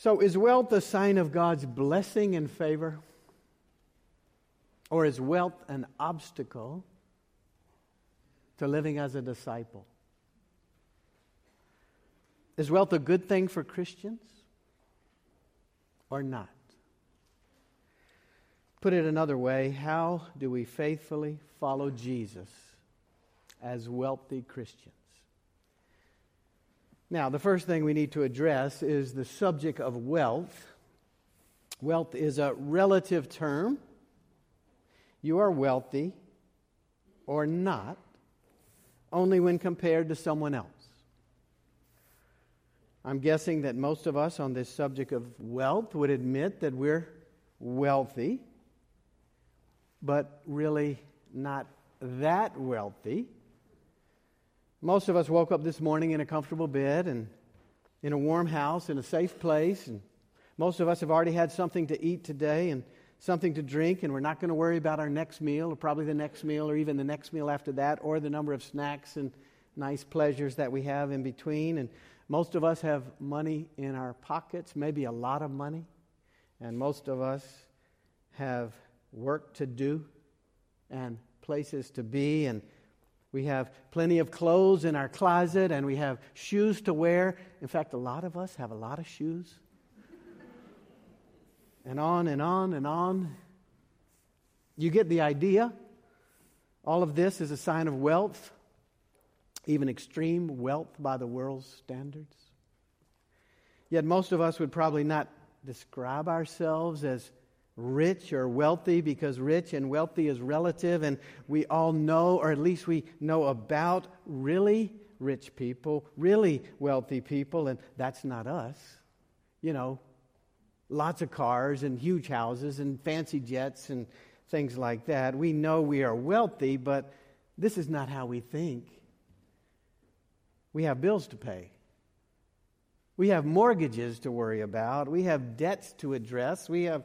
So, is wealth a sign of God's blessing and favor? Or is wealth an obstacle to living as a disciple? Is wealth a good thing for Christians or not? Put it another way, how do we faithfully follow Jesus as wealthy Christians? Now, the first thing we need to address is the subject of wealth. Wealth is a relative term. You are wealthy or not only when compared to someone else. I'm guessing that most of us on this subject of wealth would admit that we're wealthy, but really not that wealthy. Most of us woke up this morning in a comfortable bed and in a warm house, in a safe place, and most of us have already had something to eat today and something to drink, and we're not going to worry about our next meal, or probably the next meal, or even the next meal after that, or the number of snacks and nice pleasures that we have in between. And most of us have money in our pockets, maybe a lot of money, and most of us have work to do and places to be and we have plenty of clothes in our closet and we have shoes to wear. In fact, a lot of us have a lot of shoes. and on and on and on. You get the idea. All of this is a sign of wealth, even extreme wealth by the world's standards. Yet most of us would probably not describe ourselves as rich or wealthy because rich and wealthy is relative, and we all know, or at least we know about really rich people, really wealthy people, and that's not us. You know, lots of cars and huge houses and fancy jets and things like that. We know we are wealthy, but this is not how we think. We have bills to pay. We have mortgages to worry about. We have debts to address. We have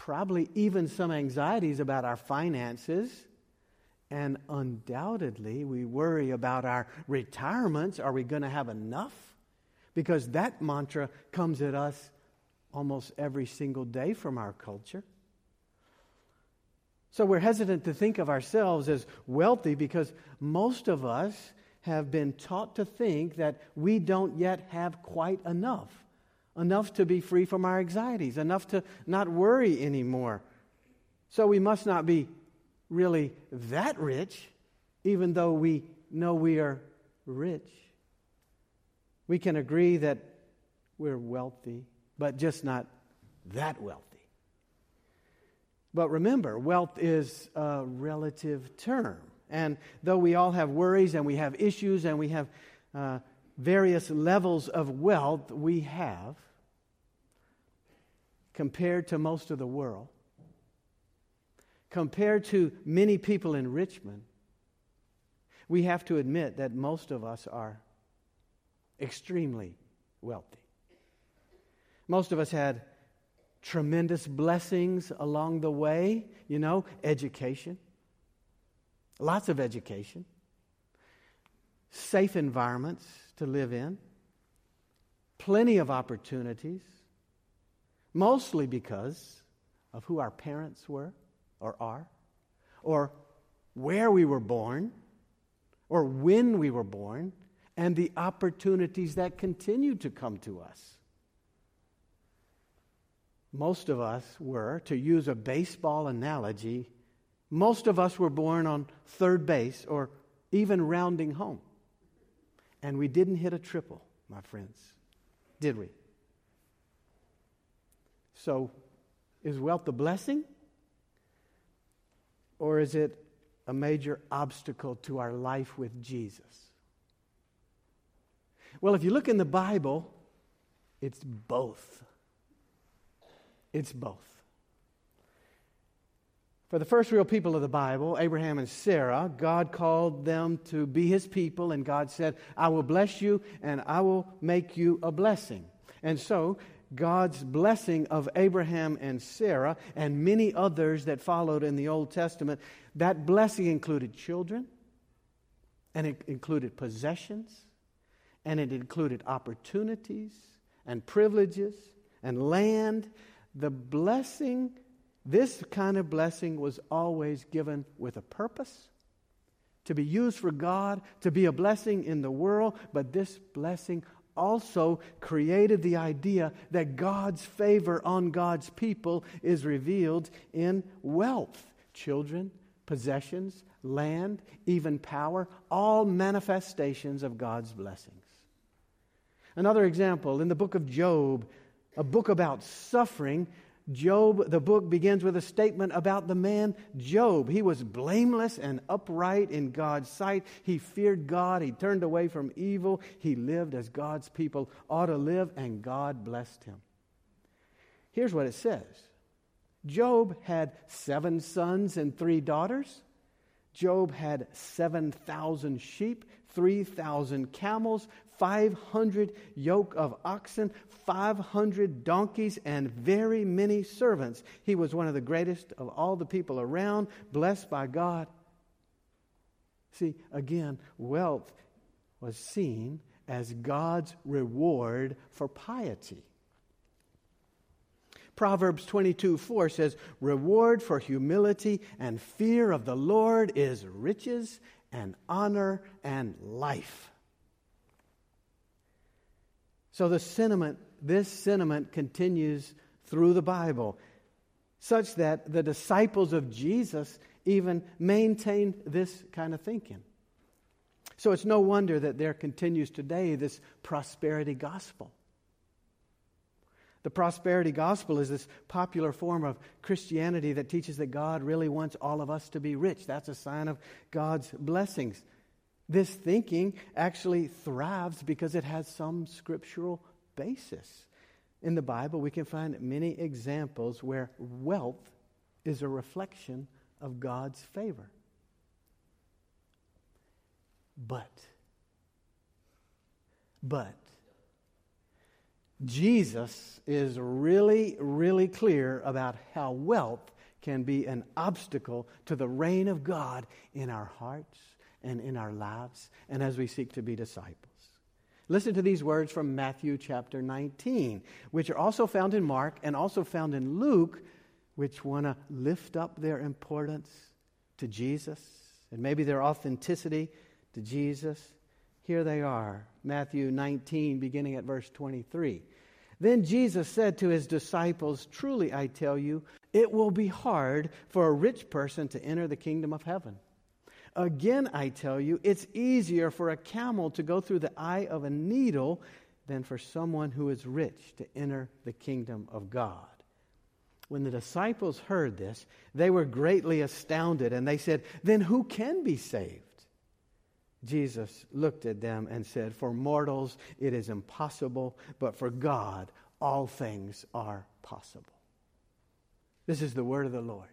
probably even some anxieties about our finances. And undoubtedly, we worry about our retirements. Are we going to have enough? Because that mantra comes at us almost every single day from our culture. So we're hesitant to think of ourselves as wealthy because most of us have been taught to think that we don't yet have quite enough enough to be free from our anxieties, enough to not worry anymore. So we must not be really that rich, even though we know we are rich. We can agree that we're wealthy, but just not that wealthy. But remember, wealth is a relative term. And though we all have worries and we have issues and we have uh, various levels of wealth we have compared to most of the world, compared to many people in Richmond, we have to admit that most of us are extremely wealthy. Most of us had tremendous blessings along the way, you know, education, lots of education safe environments to live in, plenty of opportunities, mostly because of who our parents were or are, or where we were born, or when we were born, and the opportunities that continue to come to us. Most of us were, to use a baseball analogy, most of us were born on third base or even rounding home. And we didn't hit a triple, my friends, did we? So, is wealth a blessing? Or is it a major obstacle to our life with Jesus? Well, if you look in the Bible, it's both. It's both. For the first real people of the Bible, Abraham and Sarah, God called them to be his people, and God said, I will bless you and I will make you a blessing. And so, God's blessing of Abraham and Sarah and many others that followed in the Old Testament, that blessing included children, and it included possessions, and it included opportunities and privileges and land. The blessing, this kind of blessing, was always given with a purpose to be used for God, to be a blessing in the world, but this blessing also created the idea that God's favor on God's people is revealed in wealth, children, possessions, land, even power, all manifestations of God's blessings. Another example in the book of Job, a book about suffering, Job, the book begins with a statement about the man Job. He was blameless and upright in God's sight. He feared God. He turned away from evil. He lived as God's people ought to live, and God blessed him. Here's what it says Job had seven sons and three daughters. Job had 7,000 sheep, 3,000 camels, 500 yoke of oxen, 500 donkeys, and very many servants. He was one of the greatest of all the people around, blessed by God. See, again, wealth was seen as God's reward for piety. Proverbs 22 4 says, Reward for humility and fear of the Lord is riches and honor and life. So the sentiment, this sentiment continues through the Bible, such that the disciples of Jesus even maintained this kind of thinking. So it's no wonder that there continues today this prosperity gospel. The prosperity gospel is this popular form of Christianity that teaches that God really wants all of us to be rich. That's a sign of God's blessings. This thinking actually thrives because it has some scriptural basis. In the Bible, we can find many examples where wealth is a reflection of God's favor. But, but, Jesus is really, really clear about how wealth can be an obstacle to the reign of God in our hearts and in our lives and as we seek to be disciples. Listen to these words from Matthew chapter 19, which are also found in Mark and also found in Luke, which want to lift up their importance to Jesus and maybe their authenticity to Jesus. Here they are Matthew 19, beginning at verse 23. Then Jesus said to his disciples, Truly I tell you, it will be hard for a rich person to enter the kingdom of heaven. Again, I tell you, it's easier for a camel to go through the eye of a needle than for someone who is rich to enter the kingdom of God. When the disciples heard this, they were greatly astounded, and they said, Then who can be saved? Jesus looked at them and said, For mortals it is impossible, but for God all things are possible. This is the word of the Lord.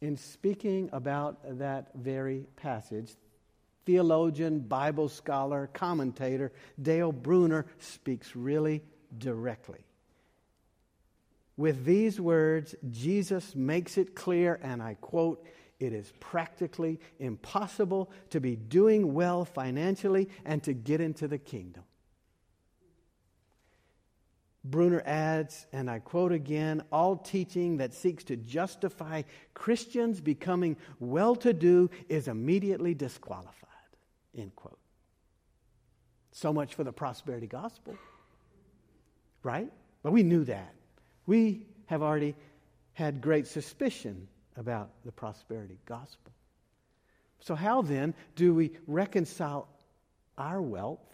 In speaking about that very passage, theologian, Bible scholar, commentator Dale Bruner speaks really directly. With these words, Jesus makes it clear, and I quote, it is practically impossible to be doing well financially and to get into the kingdom. Bruner adds, and I quote again all teaching that seeks to justify Christians becoming well to do is immediately disqualified. End quote. So much for the prosperity gospel, right? But we knew that. We have already had great suspicion about the prosperity gospel. So, how then do we reconcile our wealth,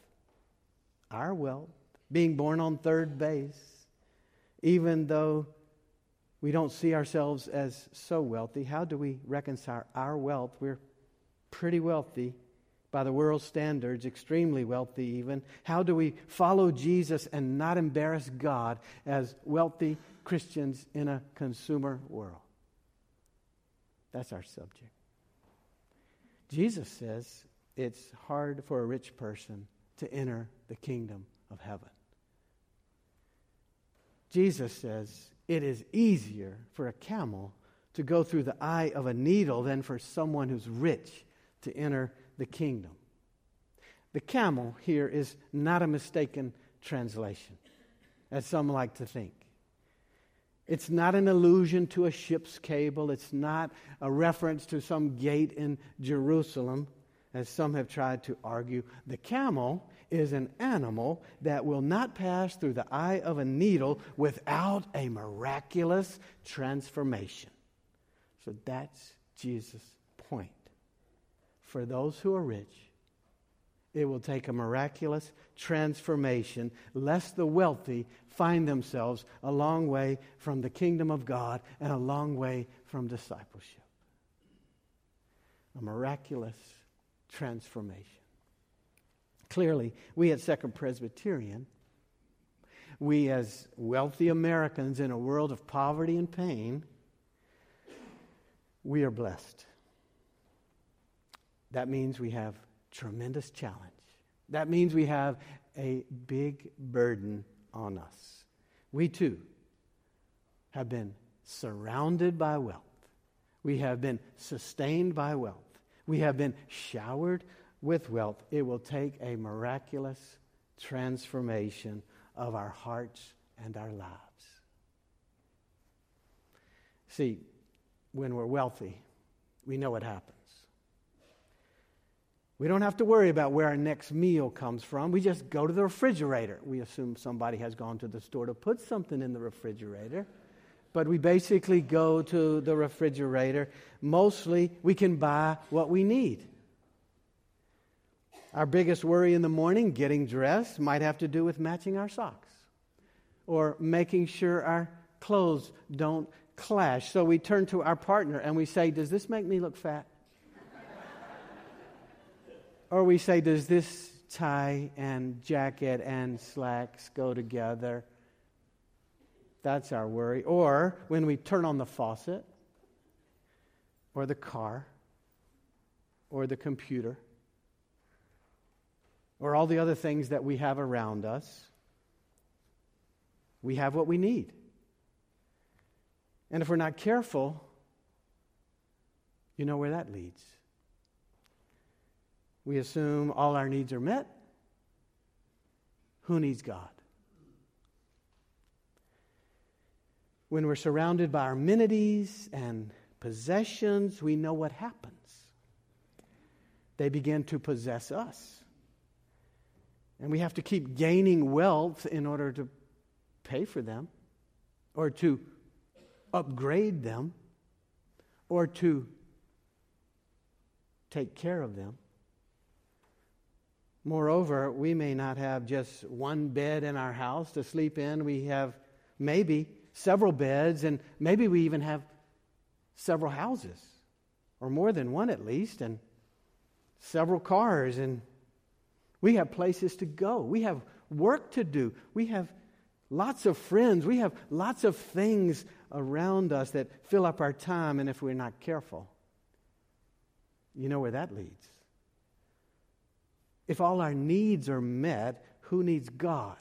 our wealth, being born on third base, even though we don't see ourselves as so wealthy? How do we reconcile our wealth? We're pretty wealthy by the world's standards, extremely wealthy even. How do we follow Jesus and not embarrass God as wealthy Christians in a consumer world? That's our subject. Jesus says it's hard for a rich person to enter the kingdom of heaven. Jesus says it is easier for a camel to go through the eye of a needle than for someone who's rich to enter the kingdom. The camel here is not a mistaken translation, as some like to think. It's not an allusion to a ship's cable. It's not a reference to some gate in Jerusalem, as some have tried to argue. The camel is an animal that will not pass through the eye of a needle without a miraculous transformation. So that's Jesus' point. For those who are rich, it will take a miraculous transformation, lest the wealthy find themselves a long way from the kingdom of God and a long way from discipleship. A miraculous transformation. Clearly, we at Second Presbyterian, we as wealthy Americans in a world of poverty and pain, we are blessed. That means we have tremendous challenge. That means we have a big burden on us. We too have been surrounded by wealth. We have been sustained by wealth. We have been showered with wealth. It will take a miraculous transformation of our hearts and our lives. See, when we're wealthy, we know what happens. We don't have to worry about where our next meal comes from. We just go to the refrigerator. We assume somebody has gone to the store to put something in the refrigerator. But we basically go to the refrigerator. Mostly, we can buy what we need. Our biggest worry in the morning, getting dressed, might have to do with matching our socks or making sure our clothes don't clash. So we turn to our partner and we say, Does this make me look fat? Or we say, does this tie and jacket and slacks go together? That's our worry. Or when we turn on the faucet, or the car, or the computer, or all the other things that we have around us, we have what we need. And if we're not careful, you know where that leads. We assume all our needs are met. Who needs God? When we're surrounded by our amenities and possessions, we know what happens. They begin to possess us. And we have to keep gaining wealth in order to pay for them, or to upgrade them, or to take care of them. Moreover, we may not have just one bed in our house to sleep in. We have maybe several beds, and maybe we even have several houses, or more than one at least, and several cars, and we have places to go. We have work to do. We have lots of friends. We have lots of things around us that fill up our time, and if we're not careful, you know where that leads. If all our needs are met, who needs God?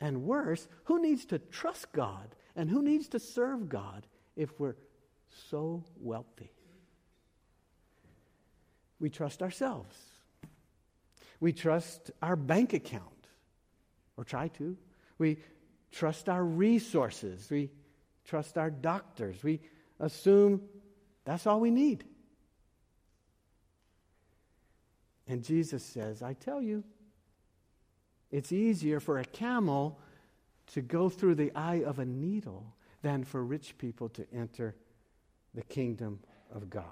And worse, who needs to trust God? And who needs to serve God if we're so wealthy? We trust ourselves. We trust our bank account, or try to. We trust our resources. We trust our doctors. We assume that's all we need. And Jesus says, I tell you, it's easier for a camel to go through the eye of a needle than for rich people to enter the kingdom of God.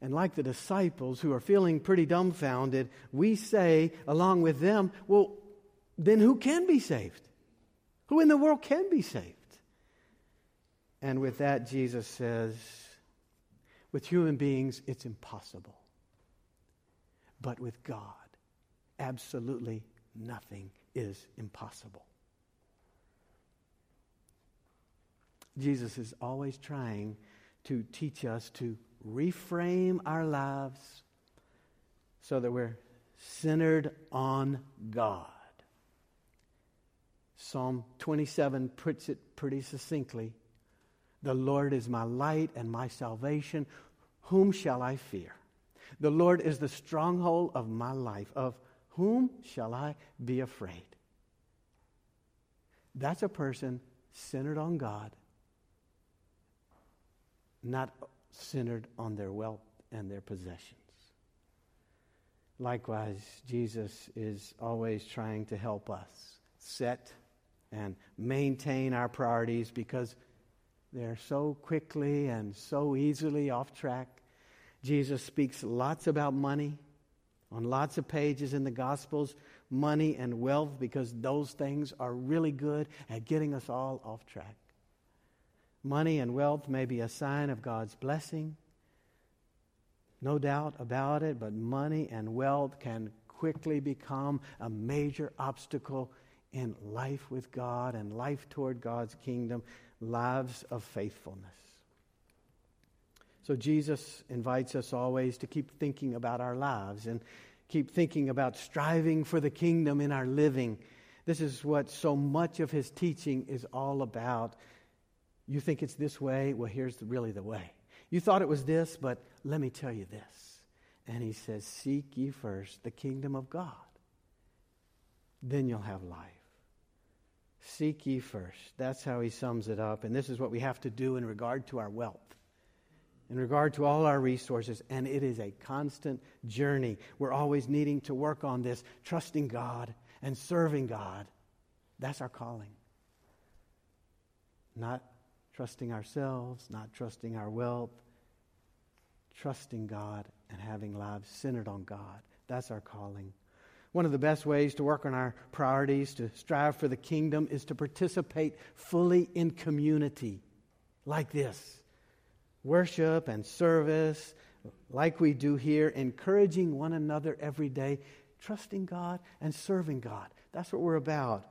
And like the disciples who are feeling pretty dumbfounded, we say, along with them, well, then who can be saved? Who in the world can be saved? And with that, Jesus says, with human beings, it's impossible. But with God, absolutely nothing is impossible. Jesus is always trying to teach us to reframe our lives so that we're centered on God. Psalm 27 puts it pretty succinctly The Lord is my light and my salvation. Whom shall I fear? The Lord is the stronghold of my life. Of Whom shall I be afraid? That's a person centered on God, not centered on their wealth and their possessions. Likewise, Jesus is always trying to help us set and maintain our priorities because they're so quickly and so easily off track. Jesus speaks lots about money on lots of pages in the Gospels, money and wealth, because those things are really good at getting us all off track. Money and wealth may be a sign of God's blessing, no doubt about it, but money and wealth can quickly become a major obstacle in life with God and life toward God's kingdom, lives of faithfulness. So Jesus invites us always to keep thinking about our lives and keep thinking about striving for the kingdom in our living. This is what so much of his teaching is all about. You think it's this way? Well, here's really the way. You thought it was this, but let me tell you this. And he says, Seek ye first the kingdom of God. Then you'll have life. Seek ye first. That's how he sums it up. And this is what we have to do in regard to our wealth, in regard to all our resources. And it is a constant journey. We're always needing to work on this, trusting God and serving God. That's our calling. Not trusting ourselves, not trusting our wealth, trusting God and having lives centered on God. That's our calling. One of the best ways to work on our priorities, to strive for the kingdom, is to participate fully in community like this worship and service, like we do here, encouraging one another every day, trusting God and serving God. That's what we're about.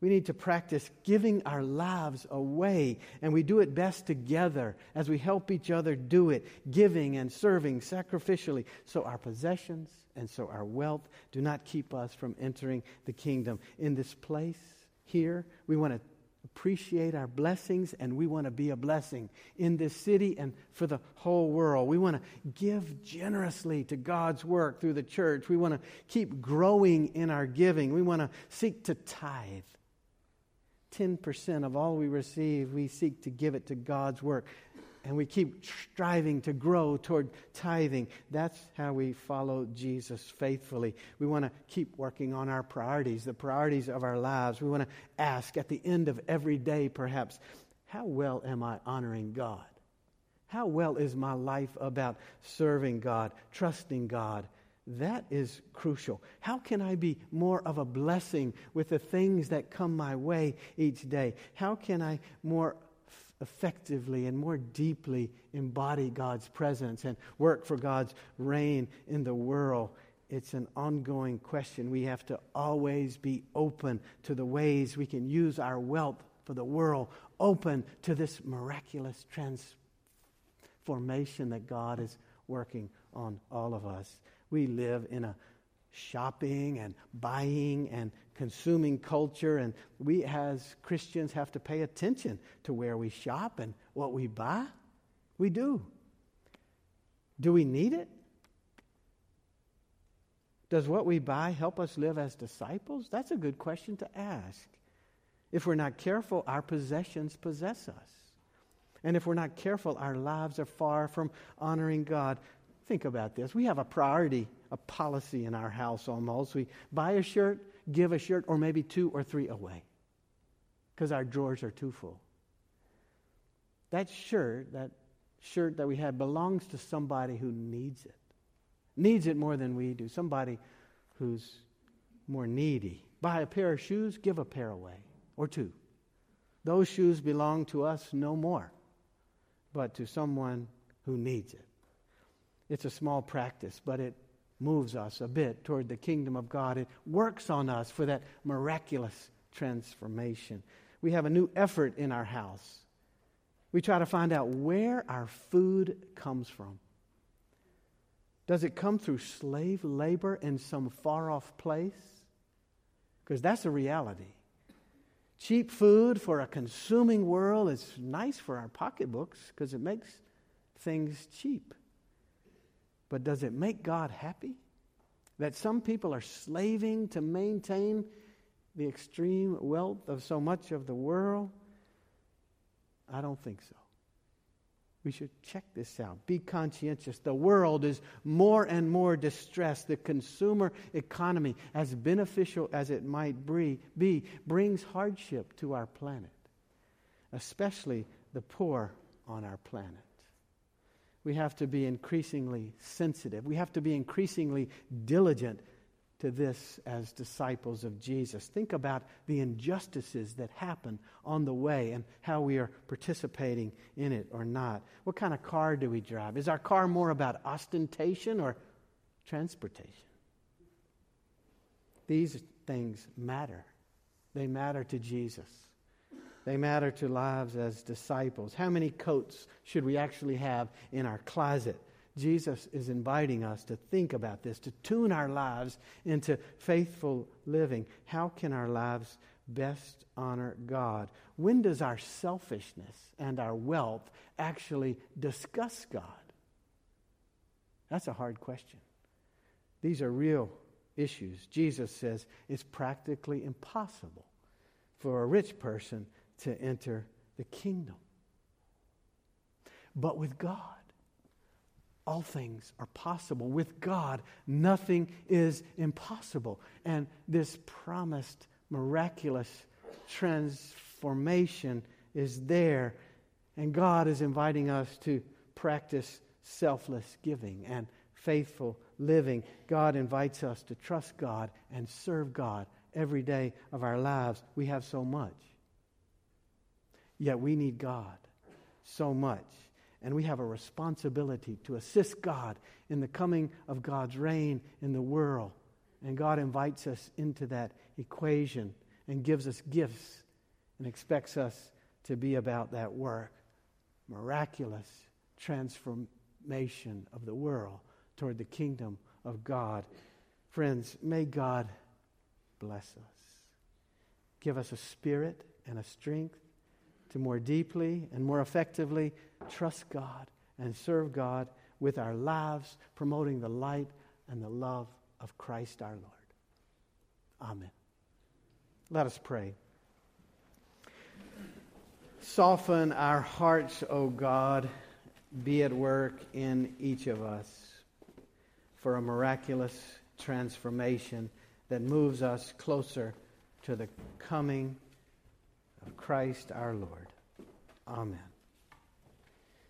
We need to practice giving our lives away, and we do it best together as we help each other do it, giving and serving sacrificially, so our possessions and so our wealth do not keep us from entering the kingdom. In this place here, we want to appreciate our blessings and we want to be a blessing in this city and for the whole world. We want to give generously to God's work through the church. We want to keep growing in our giving. We want to seek to tithe 10% of all we receive, we seek to give it to God's work. And we keep striving to grow toward tithing. That's how we follow Jesus faithfully. We want to keep working on our priorities, the priorities of our lives. We want to ask at the end of every day, perhaps, how well am I honoring God? How well is my life about serving God, trusting God, that is crucial. How can I be more of a blessing with the things that come my way each day? How can I more effectively and more deeply embody God's presence and work for God's reign in the world? It's an ongoing question. We have to always be open to the ways we can use our wealth for the world, open to this miraculous transformation that God is working on all of us. We live in a shopping and buying and consuming culture, and we as Christians have to pay attention to where we shop and what we buy. We do. Do we need it? Does what we buy help us live as disciples? That's a good question to ask. If we're not careful, our possessions possess us. And if we're not careful, our lives are far from honoring God. Think about this. We have a priority, a policy in our house almost. We buy a shirt, give a shirt, or maybe two or three away because our drawers are too full. That shirt, that shirt that we have, belongs to somebody who needs it. Needs it more than we do. Somebody who's more needy. Buy a pair of shoes, give a pair away, or two. Those shoes belong to us no more, but to someone who needs it. It's a small practice, but it moves us a bit toward the kingdom of God. It works on us for that miraculous transformation. We have a new effort in our house. We try to find out where our food comes from. Does it come through slave labor in some far off place? Because that's a reality. Cheap food for a consuming world is nice for our pocketbooks because it makes things cheap. But does it make God happy? That some people are slaving to maintain the extreme wealth of so much of the world? I don't think so. We should check this out. Be conscientious. The world is more and more distressed. The consumer economy, as beneficial as it might be, brings hardship to our planet, especially the poor on our planet. We have to be increasingly sensitive. We have to be increasingly diligent to this as disciples of Jesus. Think about the injustices that happen on the way and how we are participating in it or not. What kind of car do we drive? Is our car more about ostentation or transportation? These things matter. They matter to Jesus. They matter to lives as disciples. How many coats should we actually have in our closet? Jesus is inviting us to think about this, to tune our lives into faithful living. How can our lives best honor God? When does our selfishness and our wealth actually discuss God? That's a hard question. These are real issues. Jesus says it's practically impossible for a rich person to enter the kingdom. But with God, all things are possible. With God, nothing is impossible. And this promised miraculous transformation is there. And God is inviting us to practice selfless giving and faithful living. God invites us to trust God and serve God every day of our lives. We have so much. Yet we need God so much. And we have a responsibility to assist God in the coming of God's reign in the world. And God invites us into that equation and gives us gifts and expects us to be about that work. Miraculous transformation of the world toward the kingdom of God. Friends, may God bless us. Give us a spirit and a strength to more deeply and more effectively trust God and serve God with our lives, promoting the light and the love of Christ our Lord. Amen. Let us pray. Soften our hearts, O God. Be at work in each of us for a miraculous transformation that moves us closer to the coming of Christ our Lord. Amen.